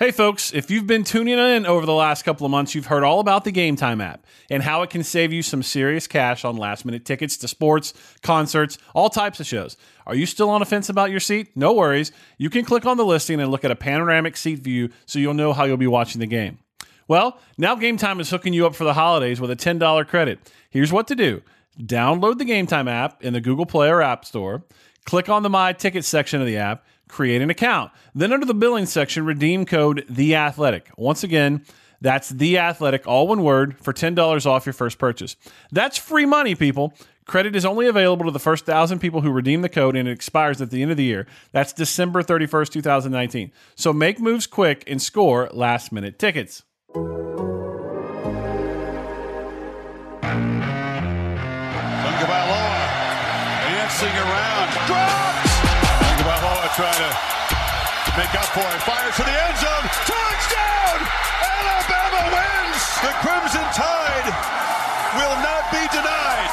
Hey, folks, if you've been tuning in over the last couple of months, you've heard all about the Game Time app and how it can save you some serious cash on last minute tickets to sports, concerts, all types of shows. Are you still on a fence about your seat? No worries. You can click on the listing and look at a panoramic seat view so you'll know how you'll be watching the game. Well, now Game Time is hooking you up for the holidays with a $10 credit. Here's what to do download the Game Time app in the Google Play or App Store, click on the My Tickets section of the app create an account. Then under the billing section, redeem code The Athletic. Once again, that's The Athletic, all one word, for $10 off your first purchase. That's free money, people. Credit is only available to the first thousand people who redeem the code and it expires at the end of the year. That's December 31st, 2019. So make moves quick and score last minute tickets. Tagovailoa dancing around, drops. Make up for it, fires to the end zone, touchdown! Alabama wins. The Crimson Tide will not be denied.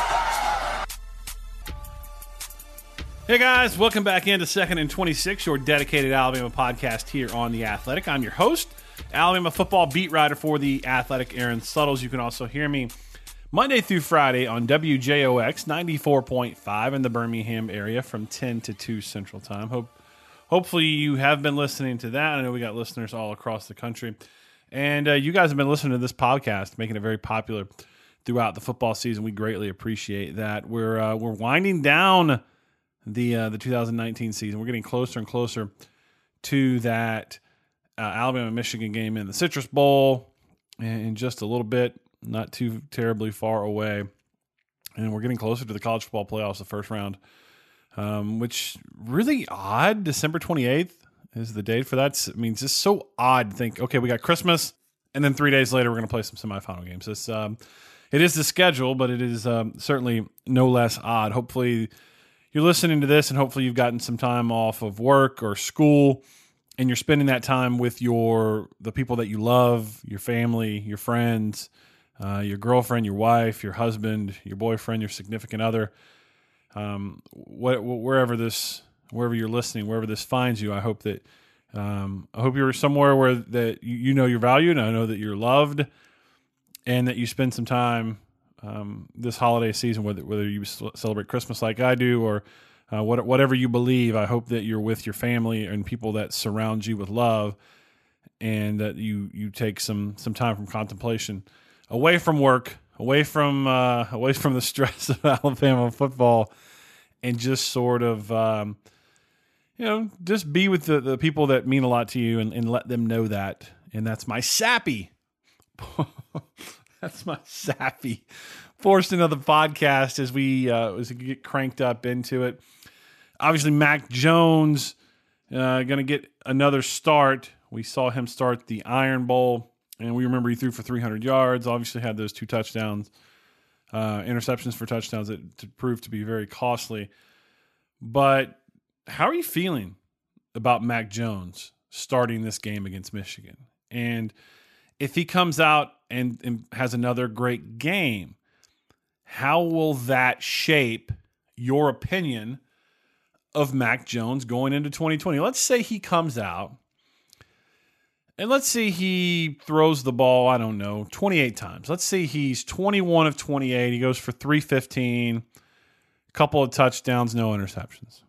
Hey guys, welcome back into Second and 26, your dedicated Alabama podcast here on The Athletic. I'm your host, Alabama football beat writer for The Athletic, Aaron Suttles. You can also hear me Monday through Friday on WJOX 94.5 in the Birmingham area from 10 to 2 Central Time. Hope hopefully you have been listening to that. I know we got listeners all across the country. And uh, you guys have been listening to this podcast, making it very popular throughout the football season. We greatly appreciate that. We're uh, we're winding down the uh, the 2019 season. We're getting closer and closer to that uh, Alabama Michigan game in the Citrus Bowl in just a little bit, not too terribly far away. And we're getting closer to the college football playoffs, the first round, um, which really odd. December 28th is the date for that. I mean, it's just so odd. Think, okay, we got Christmas, and then three days later we're going to play some semifinal games. This um, it is the schedule, but it is um, certainly no less odd. Hopefully, you're listening to this, and hopefully you've gotten some time off of work or school, and you're spending that time with your the people that you love, your family, your friends, uh, your girlfriend, your wife, your husband, your boyfriend, your significant other. Um, wherever this, wherever you're listening, wherever this finds you, I hope that um, I hope you're somewhere where that you, you know you're valued, and I know that you're loved, and that you spend some time um, this holiday season, whether whether you celebrate Christmas like I do or uh, what, whatever you believe. I hope that you're with your family and people that surround you with love, and that you you take some some time from contemplation, away from work, away from uh, away from the stress of Alabama football, and just sort of. Um, you know, just be with the, the people that mean a lot to you and, and let them know that. And that's my sappy that's my sappy Forced the podcast as we uh, as we get cranked up into it. Obviously, Mac Jones uh, going to get another start. We saw him start the Iron Bowl, and we remember he threw for 300 yards. Obviously, had those two touchdowns, uh, interceptions for touchdowns that proved to be very costly. But how are you feeling about Mac Jones starting this game against Michigan? And if he comes out and, and has another great game, how will that shape your opinion of Mac Jones going into 2020? Let's say he comes out and let's say he throws the ball, I don't know, 28 times. Let's say he's 21 of 28. He goes for 315, a couple of touchdowns, no interceptions,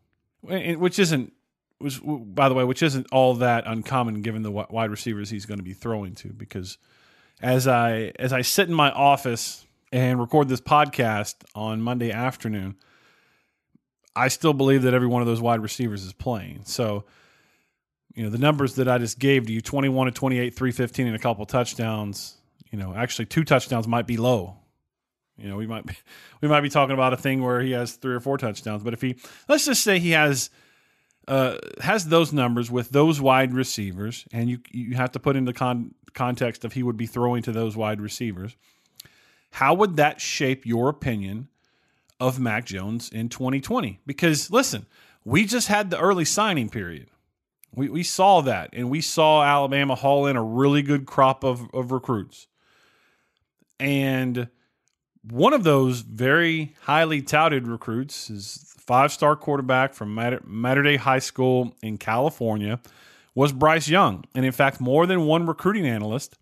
which isn't was by the way, which isn't all that uncommon given the wide receivers he's going to be throwing to. Because as I as I sit in my office and record this podcast on Monday afternoon, I still believe that every one of those wide receivers is playing. So, you know, the numbers that I just gave to you 21 to 28, 315, and a couple touchdowns, you know, actually two touchdowns might be low. You know, we might be, we might be talking about a thing where he has three or four touchdowns, but if he let's just say he has uh, has those numbers with those wide receivers, and you you have to put into con- context of he would be throwing to those wide receivers. How would that shape your opinion of Mac Jones in 2020? Because listen, we just had the early signing period. We, we saw that, and we saw Alabama haul in a really good crop of, of recruits. And one of those very highly touted recruits is five star quarterback from Mater Dei High School in California, was Bryce Young. And in fact, more than one recruiting analyst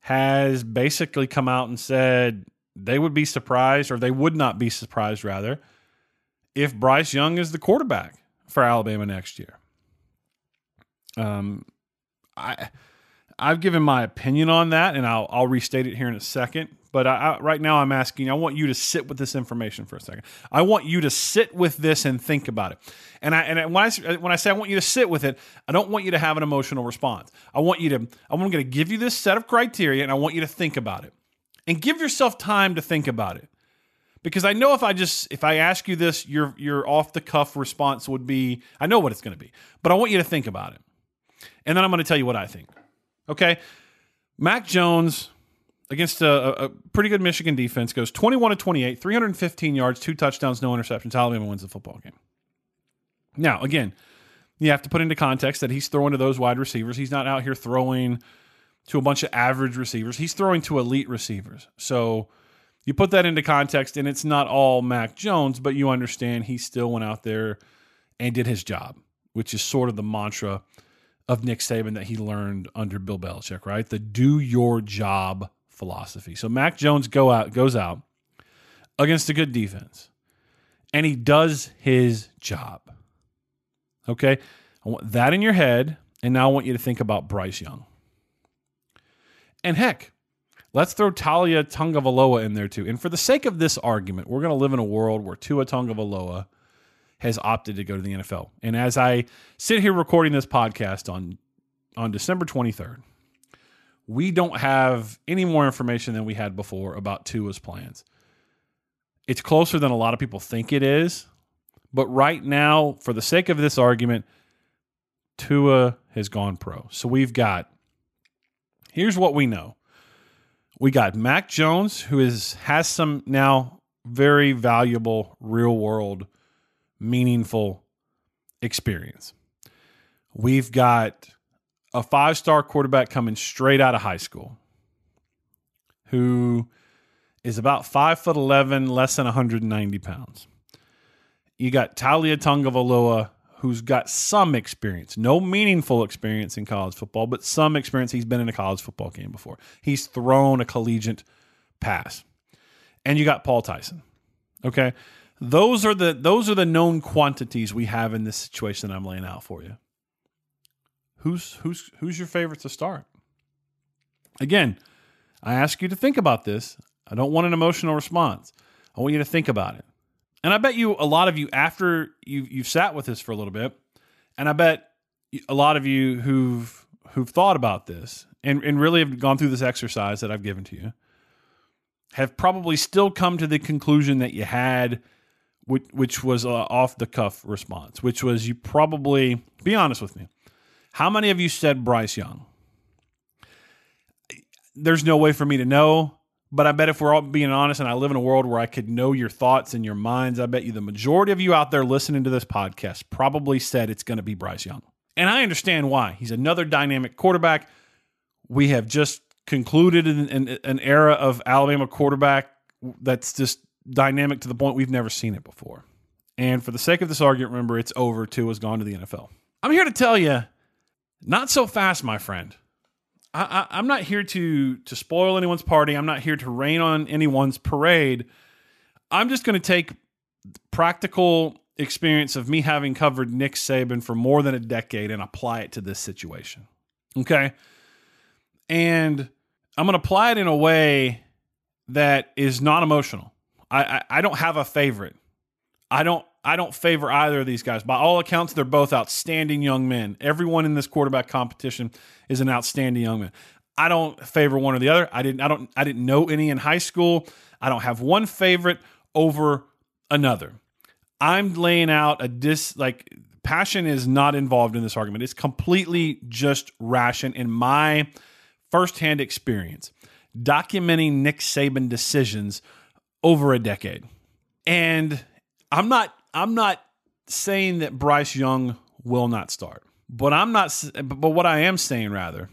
has basically come out and said they would be surprised, or they would not be surprised, rather, if Bryce Young is the quarterback for Alabama next year. Um, I I've given my opinion on that, and I'll I'll restate it here in a second. But I, I, right now, I'm asking. I want you to sit with this information for a second. I want you to sit with this and think about it. And I and when I when I say I want you to sit with it, I don't want you to have an emotional response. I want you to. I'm going to give you this set of criteria, and I want you to think about it, and give yourself time to think about it. Because I know if I just if I ask you this, your your off the cuff response would be I know what it's going to be, but I want you to think about it, and then I'm going to tell you what I think. Okay, Mac Jones against a, a, pretty good Michigan defense goes 21 to 28, 315 yards, two touchdowns, no interceptions. Alabama wins the football game. Now, again, you have to put into context that he's throwing to those wide receivers. He's not out here throwing to a bunch of average receivers. He's throwing to elite receivers. So you put that into context, and it's not all Mac Jones, but you understand he still went out there and did his job, which is sort of the mantra of Nick Saban that he learned under Bill Belichick, right? The do your job philosophy. So Mac Jones go out goes out against a good defense, and he does his job. Okay, I want that in your head, and now I want you to think about Bryce Young. And heck, let's throw Taulia Tagovailoa in there too. And for the sake of this argument, we're going to live in a world where Tua Tagovailoa has opted to go to the NFL. And as I sit here recording this podcast on on December 23rd, we don't have any more information than we had before about Tua's plans. It's closer than a lot of people think it is, but right now, for the sake of this argument, Tua has gone pro. So we've got here's what we know. We got Mac Jones, who is has some now very valuable real world, meaningful experience. We've got a five star quarterback coming straight out of high school who is about five foot 11, less than 190 pounds. You got Taulia Tagovailoa, who's got some experience, no meaningful experience in college football, but some experience. He's been in a college football game before. He's thrown a collegiate pass. And you got Paul Tyson. Okay. Those are the those are the known quantities we have in this situation that I'm laying out for you. Who's who's who's your favorite to start? Again, I ask you to think about this. I don't want an emotional response. I want you to think about it. And I bet you a lot of you after you you've sat with this for a little bit, and I bet a lot of you who've who've thought about this and, and really have gone through this exercise that I've given to you have probably still come to the conclusion that you had which, which was a off the cuff response, which was you probably be honest with me. How many of you said Bryce Young? There's no way for me to know, but I bet if we're all being honest and I live in a world where I could know your thoughts and your minds, I bet you the majority of you out there listening to this podcast probably said it's going to be Bryce Young. And I understand why. He's another dynamic quarterback. We have just concluded an, an, an era of Alabama quarterback that's just dynamic to the point we've never seen it before. And for the sake of this argument, remember it's over. Tua has gone to the NFL. I'm here to tell you not so fast, my friend. I, I, am not here to to spoil anyone's party. I'm not here to rain on anyone's parade. I'm just going to take practical experience of me having covered Nick Saban for more than a decade and apply it to this situation. Okay, and I'm going to apply it in a way that is not emotional. I, I, I don't have a favorite. I don't I don't favor either of these guys. By all accounts, they're both outstanding young men. Everyone in this quarterback competition is an outstanding young man. I don't favor one or the other. I didn't I don't I didn't know any in high school. I don't have one favorite over another. I'm laying out a dis like passion is not involved in this argument. It's completely just ration in my firsthand experience documenting Nick Saban decisions over a decade. And I'm not I'm not saying that Bryce Young will not start, but I'm not. But what I am saying rather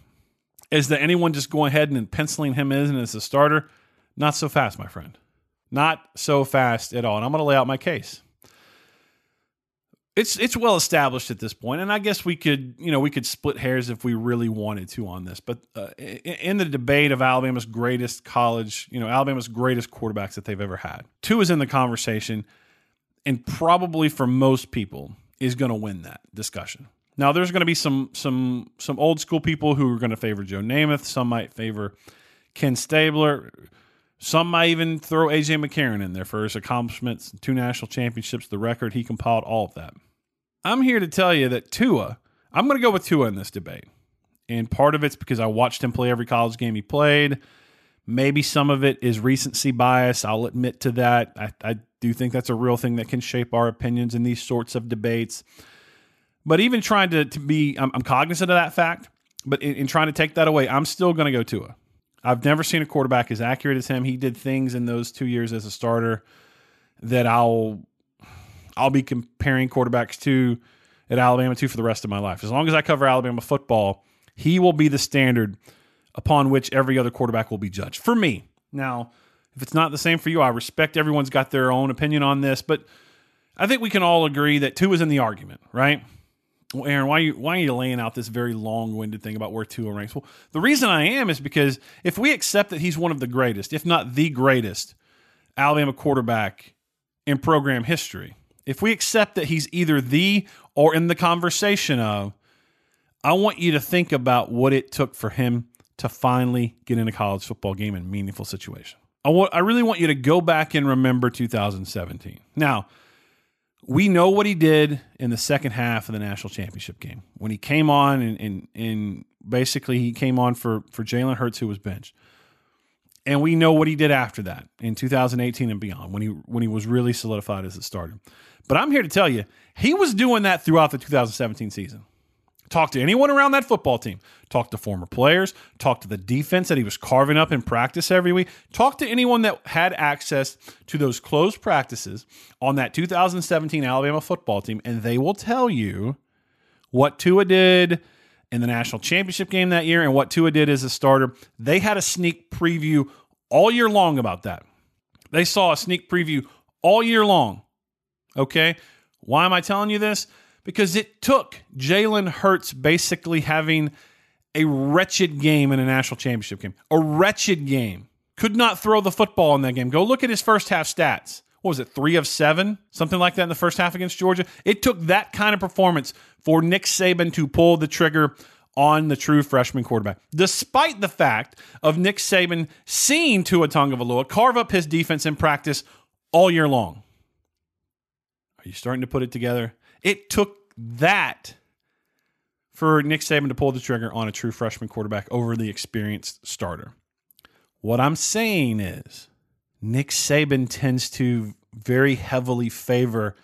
is that anyone just going ahead and penciling him in as a starter, not so fast, my friend. Not so fast at all. And I'm going to lay out my case. It's it's well established at this point, and I guess we could you know we could split hairs if we really wanted to on this. But uh, in the debate of Alabama's greatest college, you know Alabama's greatest quarterbacks that they've ever had, Tua is in the conversation, and probably for most people is going to win that discussion. Now there's going to be some some some old school people who are going to favor Joe Namath. Some might favor Ken Stabler. Some might even throw AJ McCarron in there for his accomplishments, two national championships, the record he compiled, all of that. I'm here to tell you that Tua, I'm going to go with Tua in this debate. And part of it's because I watched him play every college game he played. Maybe some of it is recency bias. I'll admit to that. I, I do think that's a real thing that can shape our opinions in these sorts of debates. But even trying to, to be, I'm, I'm cognizant of that fact. But in, in trying to take that away, I'm still going to go Tua. I've never seen a quarterback as accurate as him. He did things in those two years as a starter that I'll I'll be comparing quarterbacks to at Alabama to for the rest of my life. As long as I cover Alabama football, he will be the standard upon which every other quarterback will be judged. For me. Now, if it's not the same for you, I respect everyone's got their own opinion on this, but I think we can all agree that Tua is in the argument, right? Well, Aaron, why are you why are you laying out this very long-winded thing about where Tua ranks? Well, the reason I am is because if we accept that he's one of the greatest, if not the greatest, Alabama quarterback in program history, if we accept that he's either the or in the conversation of, I want you to think about what it took for him to finally get in a college football game in meaningful situation. I, want, I really want you to go back and remember 2017. Now, we know what he did in the second half of the national championship game when he came on and, and, and basically he came on for, for Jalen Hurts, who was benched. And we know what he did after that in 2018 and beyond when he when he was really solidified as a starter. But I'm here to tell you, he was doing that throughout the 2017 season. Talk to anyone around that football team. Talk to former players. Talk to the defense that he was carving up in practice every week. Talk to anyone that had access to those closed practices on that 2017 Alabama football team, and they will tell you what Tua did in the national championship game that year and what Tua did as a starter. They had a sneak preview all year long about that. They saw a sneak preview all year long Okay. Why am I telling you this? Because it took Jalen Hurts basically having a wretched game in a national championship game. A wretched game. Could not throw the football in that game. Go look at his first half stats. What was it, three of seven? Something like that in the first half against Georgia. It took that kind of performance for Nick Saban to pull the trigger on the true freshman quarterback, despite the fact of Nick Saban seeing Tua Tagovailoa carve up his defense in practice all year long. Are you starting to put it together? It took that for Nick Saban to pull the trigger on a true freshman quarterback over the experienced starter. What I'm saying is Nick Saban tends to very heavily favor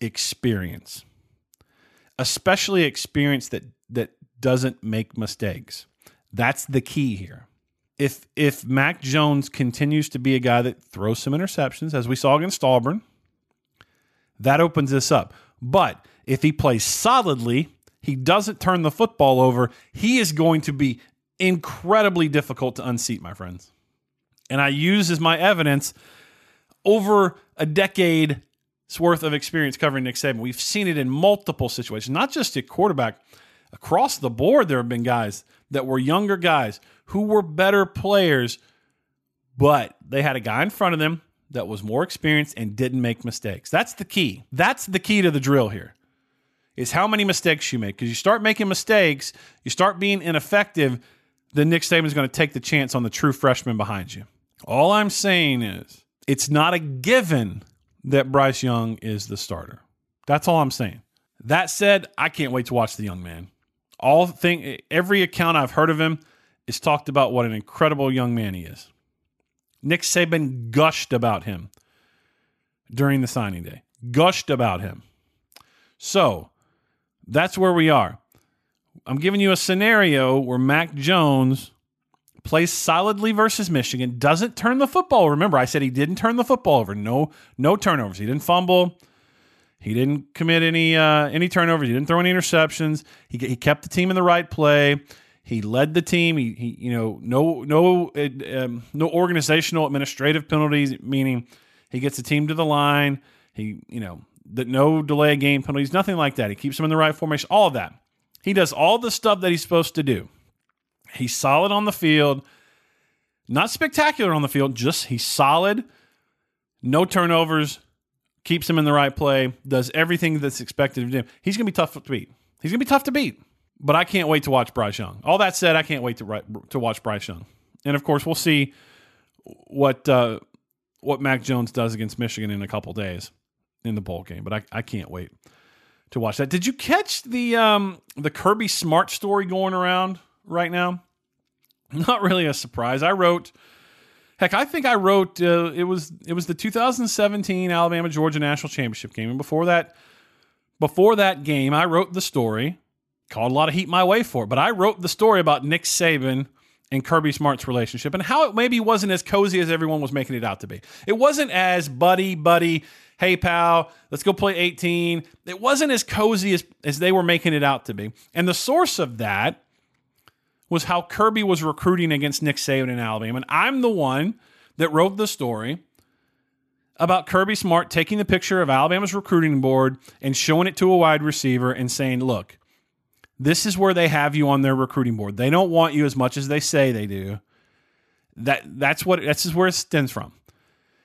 experience, especially experience that that doesn't make mistakes. That's the key here. If if Mac Jones continues to be a guy that throws some interceptions, as we saw against Auburn, that opens this up. But if he plays solidly, he doesn't turn the football over, he is going to be incredibly difficult to unseat, my friends. And I use as my evidence over a decade's worth of experience covering Nick Saban. We've seen it in multiple situations, not just at quarterback. Across the board, there have been guys that were younger guys who were better players, but they had a guy in front of them that was more experienced and didn't make mistakes. That's the key. That's the key to the drill here. Is how many mistakes you make. Because you start making mistakes, you start being ineffective, then Nick Saban is going to take the chance on the true freshman behind you. All I'm saying is it's not a given that Bryce Young is the starter. That's all I'm saying. That said, I can't wait to watch the young man. All thing every account I've heard of him is talked about what an incredible young man he is. Nick Saban gushed about him during the signing day, gushed about him. So that's where we are. I'm giving you a scenario where Mac Jones plays solidly versus Michigan, doesn't turn the football. Remember, I said he didn't turn the football over. No, no turnovers. He didn't fumble. He didn't commit any uh, any turnovers. He didn't throw any interceptions. He, he kept the team in the right play. He led the team. He, he you know, no no um, no organizational administrative penalties, meaning he gets the team to the line. He you know that no delay of game penalties, nothing like that. He keeps them in the right formation, all of that. He does all the stuff that he's supposed to do. He's solid on the field, not spectacular on the field, just he's solid, no turnovers, keeps him in the right play, does everything that's expected of him. He's going to be tough to beat. He's going to be tough to beat. But I can't wait to watch Bryce Young. All that said, I can't wait to to watch Bryce Young. And of course, we'll see what uh, what Mac Jones does against Michigan in a couple days in the bowl game. But I, I can't wait to watch that. Did you catch the um, the Kirby Smart story going around right now? Not really a surprise. I wrote, heck, I think I wrote uh, it was it was the 2017 Alabama Georgia National Championship game, and before that, before that game, I wrote the story called a lot of heat my way for it. But I wrote the story about Nick Saban and Kirby Smart's relationship and how it maybe wasn't as cozy as everyone was making it out to be. It wasn't as buddy, buddy, hey, pal, let's go play 18. It wasn't as cozy as, as they were making it out to be. And the source of that was how Kirby was recruiting against Nick Saban in Alabama. And I'm the one that wrote the story about Kirby Smart taking the picture of Alabama's recruiting board and showing it to a wide receiver and saying, look, this is where they have you on their recruiting board. They don't want you as much as they say they do. That that's what that's just where it stems from.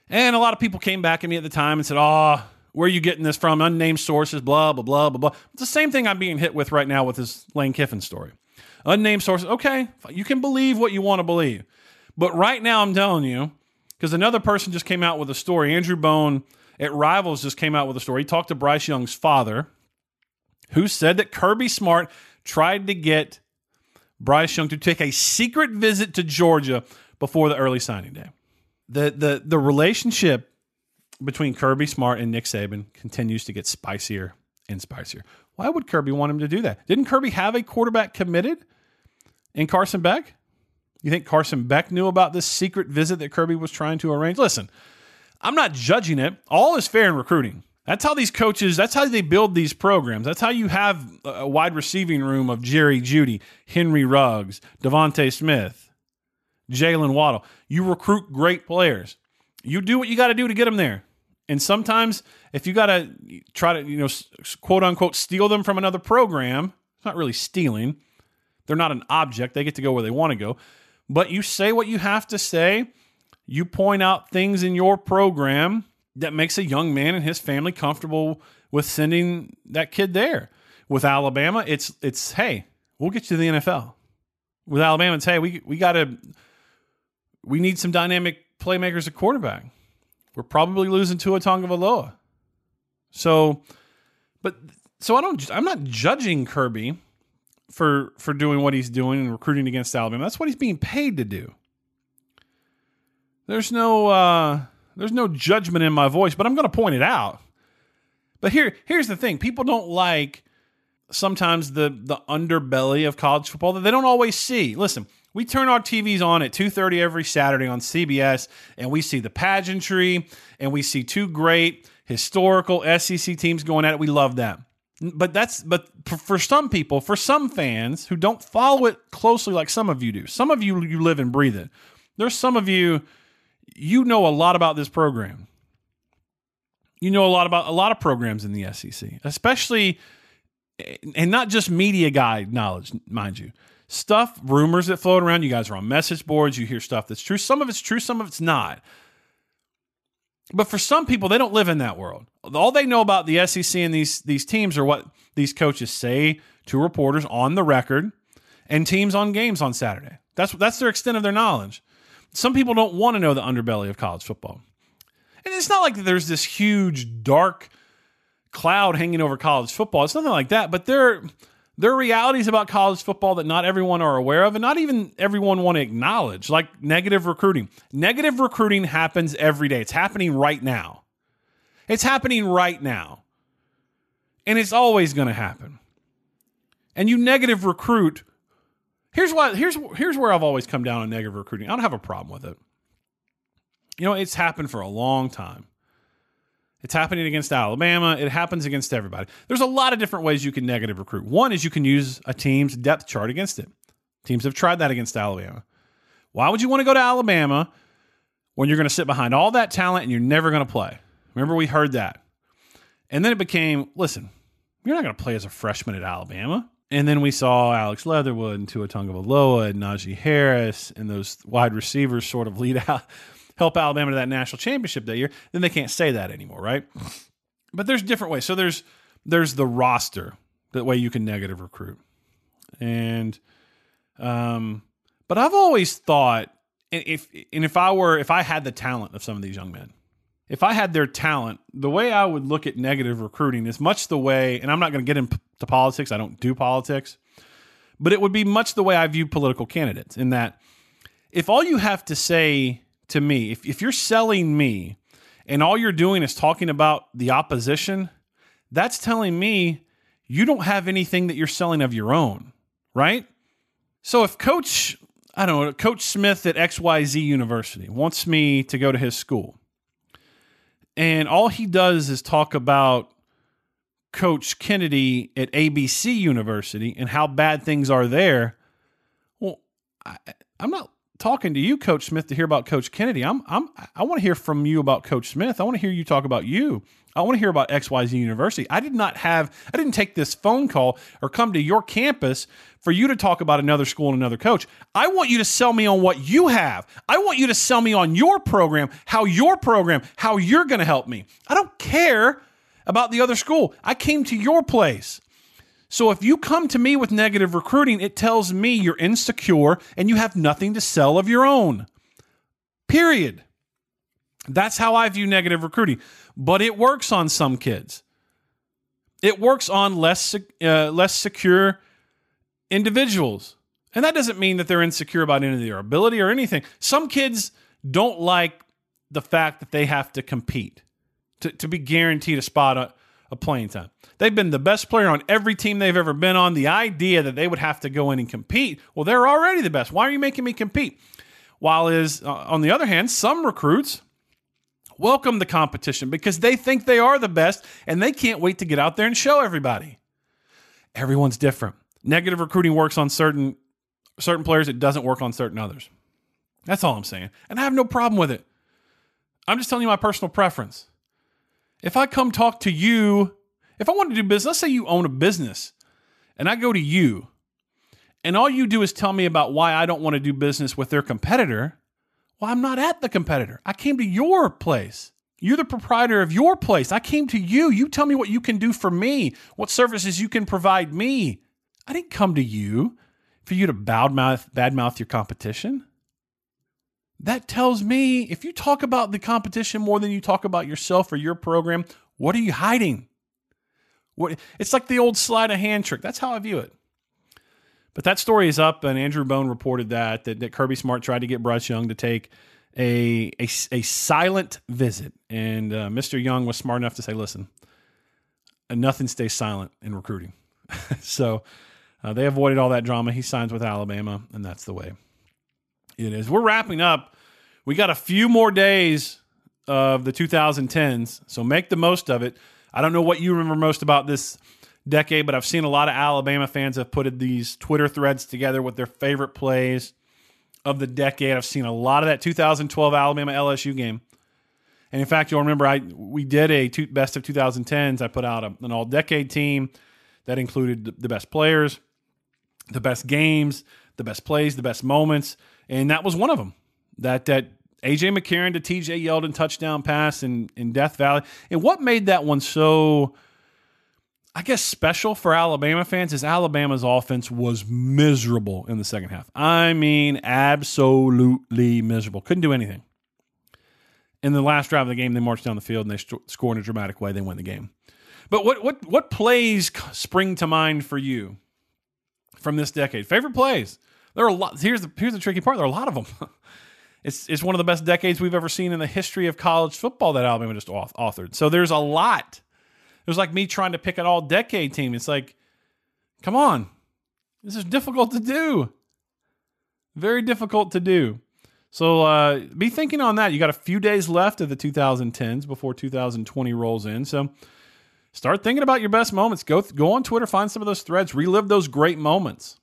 And a lot of people came back at me at the time and said, "Oh, where are you getting this from? Unnamed sources, blah blah blah blah blah." It's the same thing I'm being hit with right now with this Lane Kiffin story. Unnamed sources. Okay, you can believe what you want to believe, but right now I'm telling you because another person just came out with a story. Andrew Bone at Rivals just came out with a story. He talked to Bryce Young's father, who said that Kirby Smart tried to get Bryce Young to take a secret visit to Georgia before the early signing day. The the the relationship between Kirby Smart and Nick Saban continues to get spicier and spicier. Why would Kirby want him to do that? Didn't Kirby have a quarterback committed in Carson Beck? You think Carson Beck knew about this secret visit that Kirby was trying to arrange? Listen, I'm not judging it. All is fair in recruiting. That's how these coaches, that's how they build these programs. That's how you have a wide receiving room of Jerry Jeudy, Henry Ruggs, DeVonta Smith, Jaylen Waddle. You recruit great players. You do what you got to do to get them there. And sometimes if you got to try to, you know, quote unquote, steal them from another program, it's not really stealing. They're not an object. They get to go where they want to go. But you say what you have to say. You point out things in your program that makes a young man and his family comfortable with sending that kid there. With Alabama, it's it's hey, we'll get you to the NFL. With Alabama, it's hey, we we got to we need some dynamic playmakers at quarterback. We're probably losing Tua Tagovailoa. So, but so I don't. I'm not judging Kirby for for doing what he's doing and recruiting against Alabama. That's what he's being paid to do. There's no. uh there's no judgment in my voice, but I'm going to point it out. But here, here's the thing: people don't like sometimes the the underbelly of college football that they don't always see. Listen, we turn our TVs on at 2:30 every Saturday on CBS, and we see the pageantry, and we see two great historical SEC teams going at it. We love that. But that's but for some people, for some fans who don't follow it closely like some of you do. Some of you you live and breathe it. There's some of you you know a lot about this program. You know a lot about a lot of programs in the SEC, especially and not just media guide knowledge, mind you. Stuff, rumors that float around. You guys are on message boards. You hear stuff that's true. Some of it's true, some of it's not. But for some people, they don't live in that world. All they know about the SEC and these these teams are what these coaches say to reporters on the record and teams on games on Saturday. That's that's their extent of their knowledge some people don't want to know the underbelly of college football. And it's not like there's this huge dark cloud hanging over college football. It's nothing like that, but there there are realities about college football that not everyone are aware of and not even everyone want to acknowledge, like negative recruiting. Negative recruiting happens every day. It's happening right now. It's happening right now. And it's always going to happen. And you negative recruit Here's why. Here's here's where I've always come down on negative recruiting. I don't have a problem with it. You know, it's happened for a long time. It's happening against Alabama. It happens against everybody. There's a lot of different ways you can negative recruit. One is you can use a team's depth chart against it. Teams have tried that against Alabama. Why would you want to go to Alabama when you're going to sit behind all that talent and you're never going to play? Remember, we heard that. And then it became, listen, you're not going to play as a freshman at Alabama. And then we saw Alex Leatherwood and Tua Tagovailoa and Najee Harris and those wide receivers sort of lead out, help Alabama to that national championship that year. Then they can't say that anymore, right? But there's different ways. So there's there's the roster, that way you can negative recruit, and um, but I've always thought if and if I were if I had the talent of some of these young men, if I had their talent, the way I would look at negative recruiting is much the way, and I'm not going to get into politics, I don't do politics, but it would be much the way I view political candidates in that if all you have to say to me, if, if you're selling me and all you're doing is talking about the opposition, that's telling me you don't have anything that you're selling of your own, right? So if Coach, I don't know, Coach Smith at XYZ University wants me to go to his school, and all he does is talk about Coach Kennedy at ABC University and how bad things are there. Well, I, am not talking to you, Coach Smith, to hear about Coach Kennedy. I'm, I'm, I want to hear from you about Coach Smith. I want to hear you talk about you. I want to hear about XYZ University. I did not have, I didn't take this phone call or come to your campus for you to talk about another school and another coach. I want you to sell me on what you have. I want you to sell me on your program, how your program, how you're going to help me. I don't care about the other school. I came to your place. So if you come to me with negative recruiting, it tells me you're insecure and you have nothing to sell of your own. Period. That's how I view negative recruiting but it works on some kids. It works on less uh, less secure individuals. And that doesn't mean that they're insecure about any of their ability or anything. Some kids don't like the fact that they have to compete to, to be guaranteed a spot a playing time. They've been the best player on every team they've ever been on. The idea that they would have to go in and compete, well, they're already the best. Why are you making me compete? While is uh, on the other hand, some recruits welcome the competition because they think they are the best and they can't wait to get out there and show everybody. Everyone's different. Negative recruiting works on certain certain players, it doesn't work on certain others. That's all I'm saying. And I have no problem with it. I'm just telling you my personal preference. If I come talk to you, if I want to do business, let's say you own a business and I go to you and all you do is tell me about why I don't want to do business with their competitor, well, I'm not at the competitor. I came to your place. You're the proprietor of your place. I came to you. You tell me what you can do for me, what services you can provide me. I didn't come to you for you to badmouth, badmouth your competition. That tells me if you talk about the competition more than you talk about yourself or your program, what are you hiding? What, it's like the old sleight of hand trick. That's how I view it. But that story is up, and Andrew Bone reported that, that, that Kirby Smart tried to get Bryce Young to take a, a, a silent visit. And uh, Mr. Young was smart enough to say, listen, nothing stays silent in recruiting. so uh, they avoided all that drama. He signs with Alabama, and that's the way it is. We're wrapping up. We got a few more days of the 2010s, so make the most of it. I don't know what you remember most about this decade, but I've seen a lot of Alabama fans have put these Twitter threads together with their favorite plays of the decade. I've seen a lot of that 2012 Alabama LSU game. And in fact, you'll remember I we did a two, best of 2010s. I put out a, an all decade team that included the, the best players, the best games, the best plays, the best moments, and that was one of them. That that AJ McCarron to TJ Yeldon touchdown pass in in Death Valley. And what made that one so I guess special for Alabama fans is Alabama's offense was miserable in the second half. I mean, absolutely miserable. Couldn't do anything. In the last drive of the game, they marched down the field and they st- score in a dramatic way. They win the game. But what what what plays spring to mind for you from this decade? Favorite plays? There are a lot. Here's the here's the tricky part. There are a lot of them. it's it's one of the best decades we've ever seen in the history of college football that Alabama just authored. So there's a lot it was like me trying to pick an all decade team. It's like, come on. This is difficult to do. Very difficult to do. So uh, be thinking on that. You got a few days left of the 2010s before 2020 rolls in. So start thinking about your best moments. Go go on Twitter, find some of those threads, relive those great moments.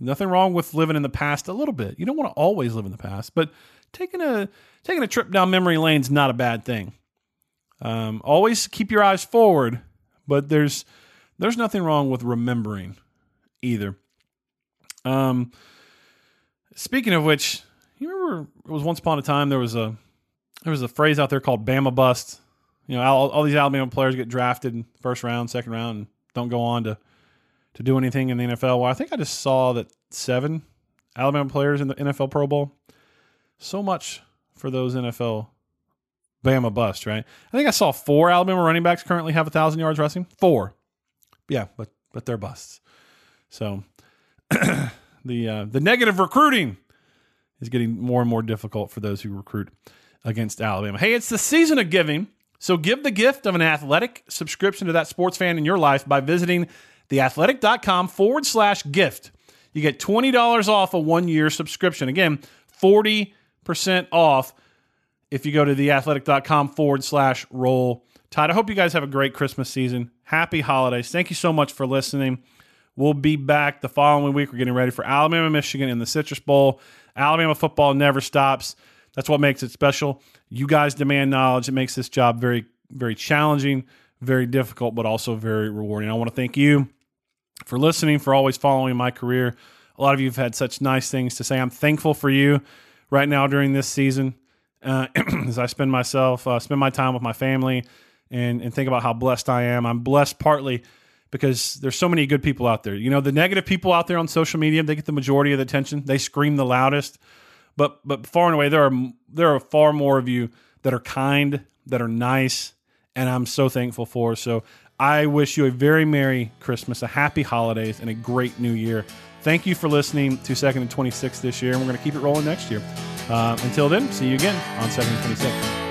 Nothing wrong with living in the past a little bit. You don't want to always live in the past, but taking a taking a trip down memory lane is not a bad thing. Um, always keep your eyes forward, but there's there's nothing wrong with remembering either. Um, speaking of which, you remember it was once upon a time there was a there was a phrase out there called Bama bust. You know, all, all these Alabama players get drafted in first round, second round, and don't go on to to do anything in the NFL. Well, I think I just saw that seven Alabama players in the NFL Pro Bowl. So much for those NFL Bama bust, right? I think I saw four Alabama running backs currently have a thousand yards rushing. Four, yeah, but but they're busts. So the uh, the negative recruiting is getting more and more difficult for those who recruit against Alabama. Hey, it's the season of giving, so give the gift of an athletic subscription to that sports fan in your life by visiting theathletic.com forward slash gift. You get $20 off a one year subscription. Again, 40% off if you go to theathletic.com forward slash Roll Tide, I hope you guys have a great Christmas season. Happy holidays. Thank you so much for listening. We'll be back the following week. We're getting ready for Alabama, Michigan in the Citrus Bowl. Alabama football never stops. That's what makes it special. You guys demand knowledge. It makes this job very, very challenging, very difficult, but also very rewarding. I want to thank you for listening, for always following my career. A lot of you have had such nice things to say. I'm thankful for you right now during this season uh, as I spend myself, uh, spend my time with my family, and and think about how blessed I am. I'm blessed partly because there's so many good people out there. You know, the negative people out there on social media, they get the majority of the attention. They scream the loudest. But but far and away, there are there are far more of you that are kind, that are nice, and I'm so thankful for. So I wish you a very merry Christmas, a happy holidays, and a great New Year. Thank you for listening to Second and 26 this year, and we're going to keep it rolling next year. Uh, until then, see you again on Second and 26.